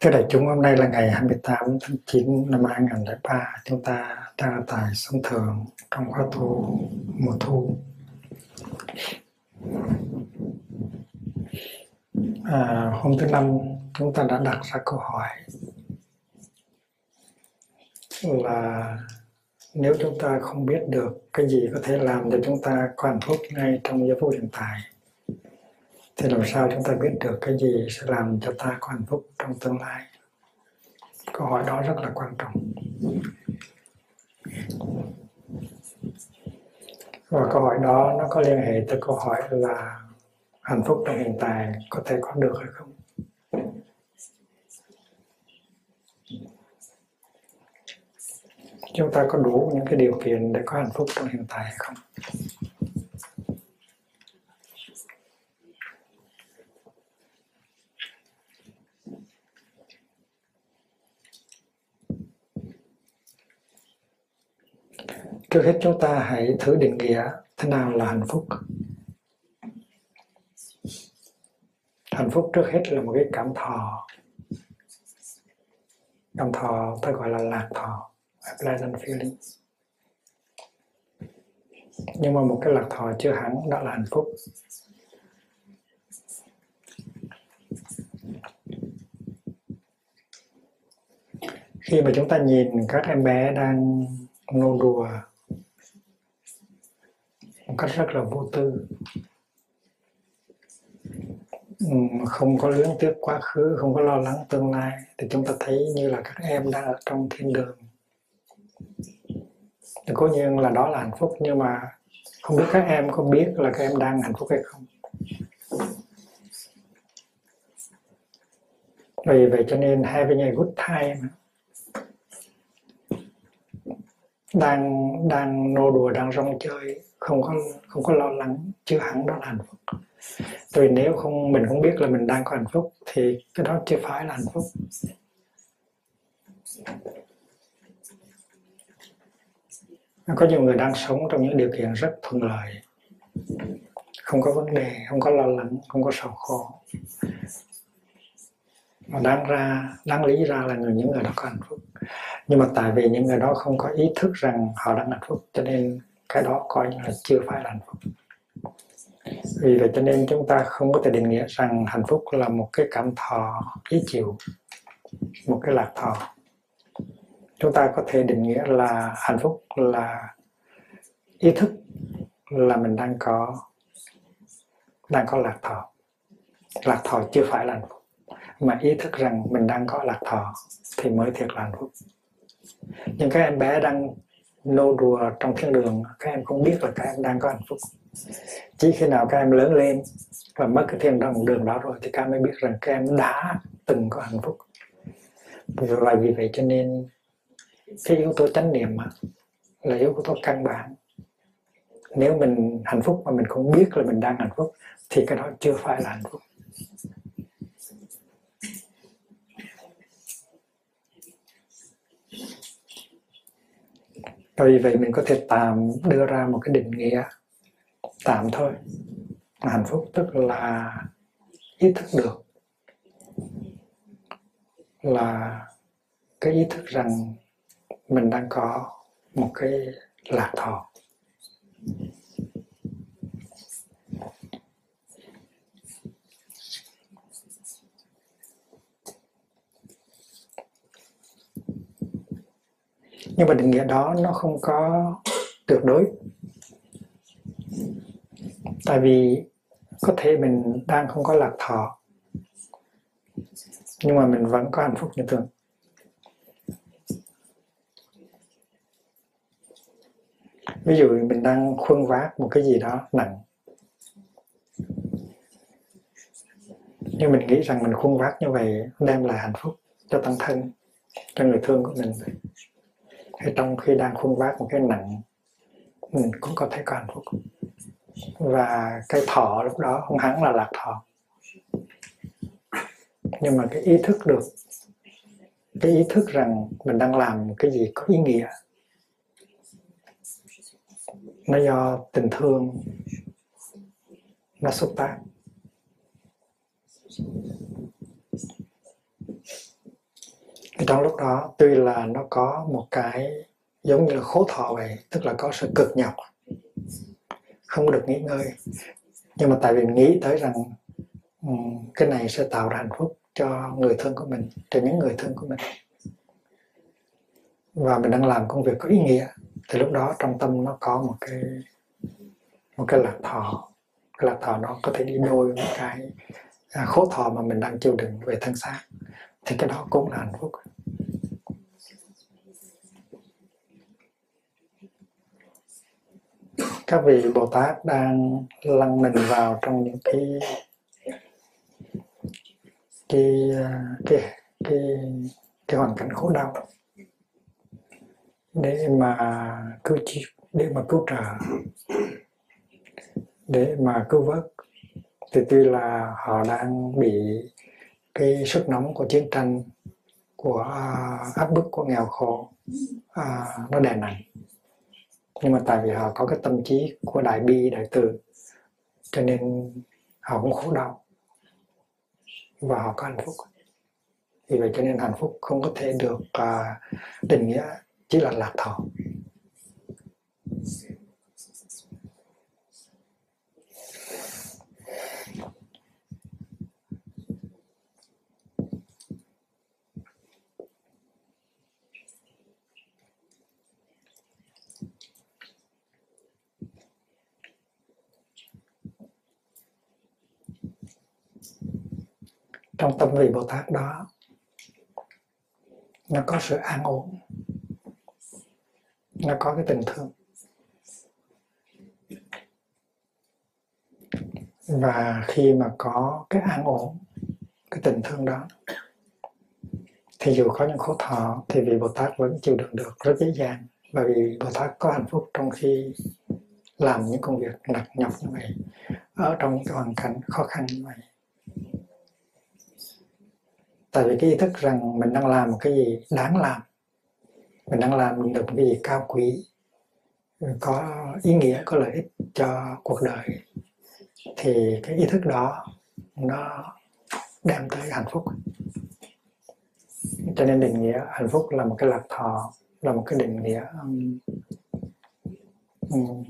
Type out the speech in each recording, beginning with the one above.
Thưa đại chúng, hôm nay là ngày 28 tháng 9 năm 2003. Chúng ta đang tại sông Thường trong khóa tu mùa thu. À, hôm thứ năm chúng ta đã đặt ra câu hỏi là nếu chúng ta không biết được cái gì có thể làm để chúng ta có hạnh phúc ngay trong giây phút hiện tại thì làm sao chúng ta biết được cái gì sẽ làm cho ta có hạnh phúc trong tương lai? Câu hỏi đó rất là quan trọng. Và câu hỏi đó nó có liên hệ tới câu hỏi là hạnh phúc trong hiện tại có thể có được hay không? Chúng ta có đủ những cái điều kiện để có hạnh phúc trong hiện tại hay không? Trước hết chúng ta hãy thử định nghĩa thế nào là hạnh phúc. Hạnh phúc trước hết là một cái cảm thọ. Cảm thọ ta gọi là lạc thọ, pleasant feeling. Nhưng mà một cái lạc thọ chưa hẳn, đó là hạnh phúc. Khi mà chúng ta nhìn các em bé đang nô đùa một cách rất là vô tư. Ừ, không có luyến tiếc quá khứ, không có lo lắng tương lai. Thì chúng ta thấy như là các em đang ở trong thiên đường. Thì cố nhiên là đó là hạnh phúc, nhưng mà không biết các em có biết là các em đang hạnh phúc hay không. Vì vậy cho nên having a good time. Đang đang nô đùa, đang rong chơi không có không có lo lắng chưa hẳn đó là hạnh phúc. Vì nếu không, mình không biết là mình đang có hạnh phúc, thì cái đó chưa phải là hạnh phúc. Có nhiều người đang sống trong những điều kiện rất thuận lợi, không có vấn đề, không có lo lắng, không có sầu khổ. Mà đáng ra, đáng lý ra là người, những người đó có hạnh phúc. Nhưng mà tại vì những người đó không có ý thức rằng họ đang hạnh phúc, cho nên cái đó coi như là chưa phải là hạnh phúc. Vì vậy cho nên chúng ta không có thể định nghĩa rằng hạnh phúc là một cái cảm thọ ý chịu, một cái lạc thọ. Chúng ta có thể định nghĩa là hạnh phúc là ý thức là mình đang có đang có lạc thọ. Lạc thọ chưa phải là hạnh phúc, mà ý thức rằng mình đang có lạc thọ thì mới thiệt là hạnh phúc. Nhưng các em bé đang nô đùa trong thiên đường các em không biết là các em đang có hạnh phúc. Chỉ khi nào các em lớn lên và mất cái thiên đường đường đó rồi thì các em mới biết rằng các em đã từng có hạnh phúc. Và vì vậy cho nên cái yếu tố chánh niệm là yếu tố căn bản. Nếu mình hạnh phúc mà mình không biết là mình đang hạnh phúc, thì cái đó chưa phải là hạnh phúc. Vì vậy mình có thể tạm đưa ra một cái định nghĩa tạm thôi. Hạnh phúc tức là ý thức được, là cái ý thức rằng mình đang có một cái lạc thọ. Nhưng mà định nghĩa đó nó không có tuyệt đối. Tại vì có thể mình đang không có lạc thọ, nhưng mà mình vẫn có hạnh phúc như thường. Ví dụ mình đang khuân vác một cái gì đó nặng, nhưng mình nghĩ rằng mình khuân vác như vậy đem lại hạnh phúc cho bản thân, cho người thương của mình hay trong khi đang khuôn vác một cái nặng, mình cũng có thể có hạnh phúc và cái thọ lúc đó, không hẳn là lạc thọ. Nhưng mà cái ý thức được, cái ý thức rằng mình đang làm cái gì có ý nghĩa. Nó do tình thương, nó xuất phát thì trong lúc đó, tuy là nó có một cái giống như là khổ thọ vậy, tức là có sự cực nhọc, không được nghỉ ngơi. Nhưng mà tại vì nghĩ tới rằng ừ, cái này sẽ tạo ra hạnh phúc cho người thân của mình, cho những người thân của mình. Và mình đang làm công việc có ý nghĩa. Thì lúc đó trong tâm nó có một cái một cái lạc thọ. Cái lạc thọ nó có thể đi đôi với cái à, khố khổ thọ mà mình đang chịu đựng về thân xác thì cái đó cũng là hạnh phúc. Các vị bồ tát đang lăn mình vào trong những cái cái cái cái cái hoàn cảnh khổ đau để mà cứu để mà cứu trợ, để mà cứu vớt. Thì tuy là họ đang bị cái sức nóng của chiến tranh của à, áp bức của nghèo khổ à, nó đè nặng. Nhưng mà tại vì họ có cái tâm trí của đại bi đại từ cho nên họ cũng khổ đau và họ có hạnh phúc. Vì vậy cho nên hạnh phúc không có thể được uh, định nghĩa chỉ là lạc thọ. Trong tâm vị Bồ Tát đó, nó có sự an ổn, nó có cái tình thương. Và khi mà có cái an ổn, cái tình thương đó, thì dù có những khổ thọ, thì vị Bồ Tát vẫn chịu đựng được rất dễ dàng. Bởi vì Bồ Tát có hạnh phúc trong khi làm những công việc nặng nhọc như vậy, ở trong những cái hoàn cảnh khó khăn như vậy tại vì cái ý thức rằng mình đang làm một cái gì đáng làm mình đang làm được cái gì cao quý có ý nghĩa có lợi ích cho cuộc đời thì cái ý thức đó nó đem tới hạnh phúc. Cho nên định nghĩa hạnh phúc là một cái lạc thọ là một cái định nghĩa um, um,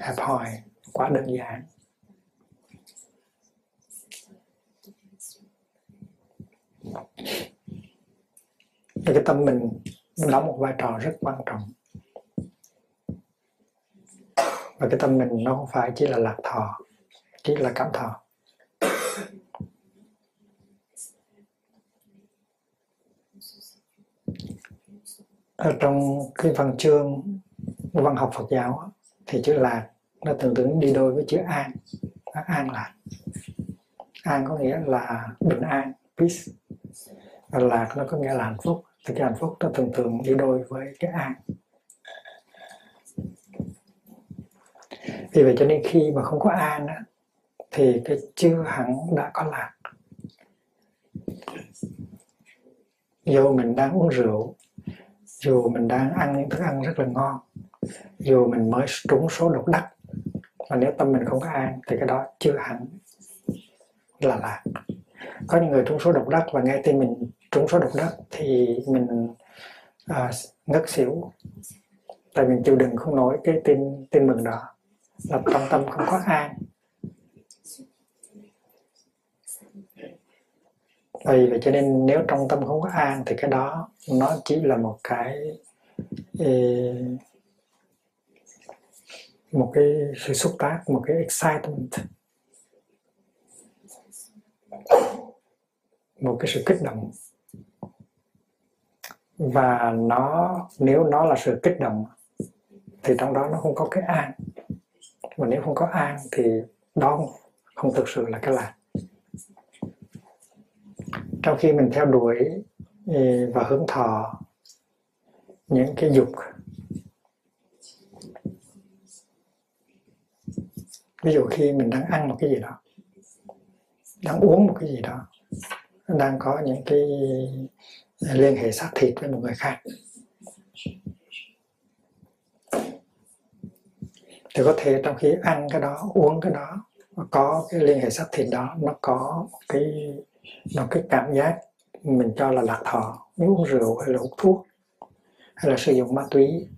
hẹp hòi quá đơn giản. Thì cái tâm mình đóng một vai trò rất quan trọng. Và cái tâm mình nó không phải chỉ là lạc thọ, chỉ là cảm thọ. Ở trong cái văn chương văn học Phật giáo thì chữ lạc nó tương ứng đi đôi với chữ an an lạc. An có nghĩa là bình an, peace và lạc nó có nghĩa là hạnh phúc. Thì cái hạnh phúc nó thường thường đi đôi với cái an vì vậy cho nên khi mà không có an á, thì cái chưa hẳn đã có lạc dù mình đang uống rượu dù mình đang ăn những thức ăn rất là ngon dù mình mới trúng số độc đắc mà nếu tâm mình không có an thì cái đó chưa hẳn là lạc có những người trúng số độc đắc và nghe tin mình trúng số độc đắc thì mình à, ngất xỉu. Tại mình chịu đựng không nổi cái tin tin mừng đó. Là trong tâm không có an. Vì vậy cho nên nếu trong tâm không có an thì cái đó nó chỉ là một cái một cái sự xúc tác một cái excitement một cái sự kích động. Và nó, nếu nó là sự kích động, thì trong đó nó không có cái an. Mà nếu không có an thì đó không thực sự là cái lạc. Trong khi mình theo đuổi ừ, và hướng thọ những cái dục, ví dụ khi mình đang ăn một cái gì đó, đang uống một cái gì đó đang có những cái à, liên hệ xác thịt với một người khác. Thì có thể trong khi ăn cái đó, uống cái đó có cái liên hệ xác thịt đó, nó có cái nó cái cảm giác mình cho là lạc thọ. Nếu uống rượu hay là hút thuốc, hay là sử dụng ma túy,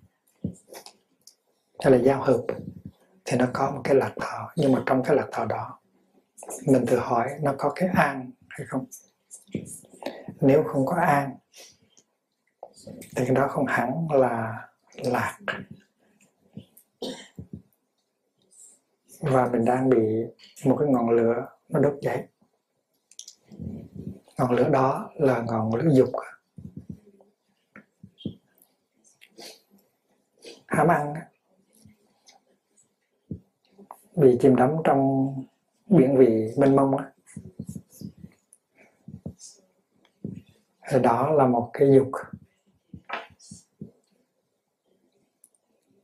hay là giao hợp, thì nó có một cái lạc thọ. Nhưng mà trong cái lạc thọ đó, mình tự hỏi nó có cái an hay không? Nếu không có an thì cái đó không hẳn là lạc. Và mình đang bị một cái ngọn lửa nó đốt cháy. Ngọn lửa đó là ngọn lửa dục. Ham ăn bị chìm đắm trong biển vị mênh mông á. Thì đó là một cái dục.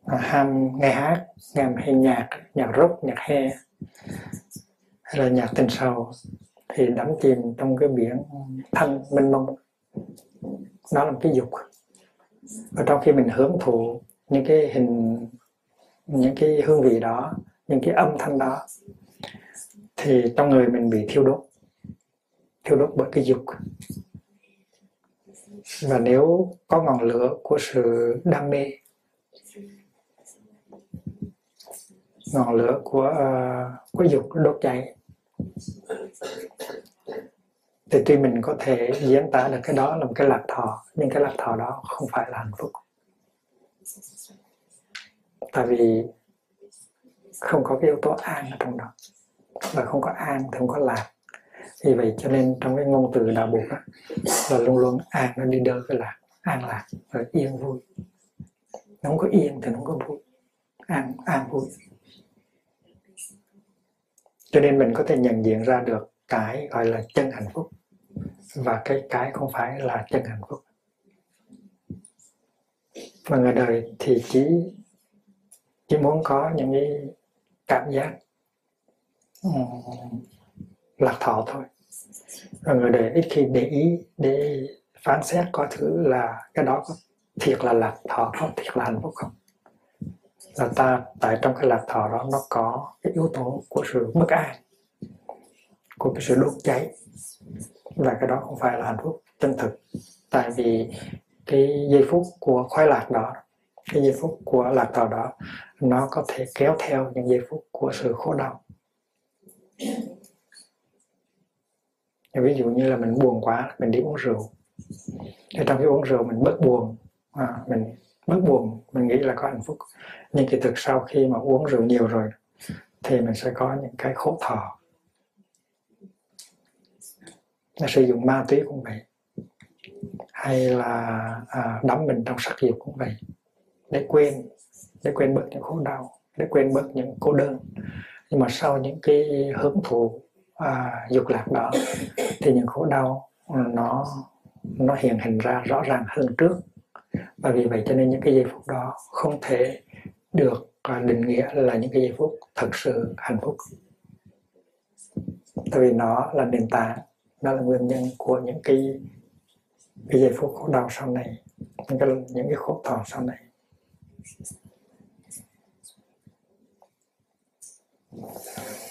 À, ham nghe hát nghe hay nhạc nhạc rock nhạc he hay là nhạc tình sầu thì đắm chìm trong cái biển thanh mênh mông. Đó là một cái dục. Và trong khi mình hưởng thụ những cái hình những cái hương vị đó những cái âm thanh đó thì trong người mình bị thiêu đốt. Thiêu đốt bởi cái dục và nếu có ngọn lửa của sự đam mê ngọn lửa của uh, của dục đốt cháy thì tuy mình có thể diễn tả được cái đó là một cái lạc thọ nhưng cái lạc thọ đó không phải là hạnh phúc. Tại vì không có cái yếu tố an ở trong đó và không có an thì không có lạc vì vậy cho nên trong cái ngôn từ đạo buộc đó, là luôn luôn an nó đi đôi với là an lạc và yên vui. Nó không có yên thì nó không có vui. An an vui. Cho nên mình có thể nhận diện ra được cái gọi là chân hạnh phúc. Và cái cái không phải là chân hạnh phúc. Và người đời thì chỉ chỉ muốn có những cái cảm giác um, lạc thọ thôi và người đời ít khi để ý, để phán xét coi thử là cái đó có thiệt là lạc thọ có thiệt là hạnh phúc không. Là ta tại trong cái lạc thọ đó nó có cái yếu tố của sự bất an, của cái sự đốt cháy. Và cái đó không phải là hạnh phúc chân thực. Tại vì cái giây phút của khoái lạc đó, cái giây phút của lạc thọ đó, nó có thể kéo theo những giây phút của sự khổ đau ví dụ như là mình buồn quá mình đi uống rượu. Thì trong khi uống rượu mình bớt buồn. À, mình bớt buồn mình nghĩ là có hạnh phúc. Nhưng kỳ thực sau khi mà uống rượu nhiều rồi thì mình sẽ có những cái khổ thọ. Là sử dụng ma túy cũng vậy. Hay là à, đắm mình trong sắc dục cũng vậy. Để quên để quên bớt những khổ đau để quên bớt những cô đơn. Nhưng mà sau những cái hưởng thụ à, dục lạc đó thì những khổ đau ừ, nó nó hiện hình ra rõ ràng hơn trước và vì vậy cho nên những cái giây phút đó không thể được à, định nghĩa là những cái giây phút thật sự hạnh phúc tại vì nó là nền tảng nó là nguyên nhân của những cái cái giây phút khổ đau sau này những cái những cái khổ thọ sau này Thank you.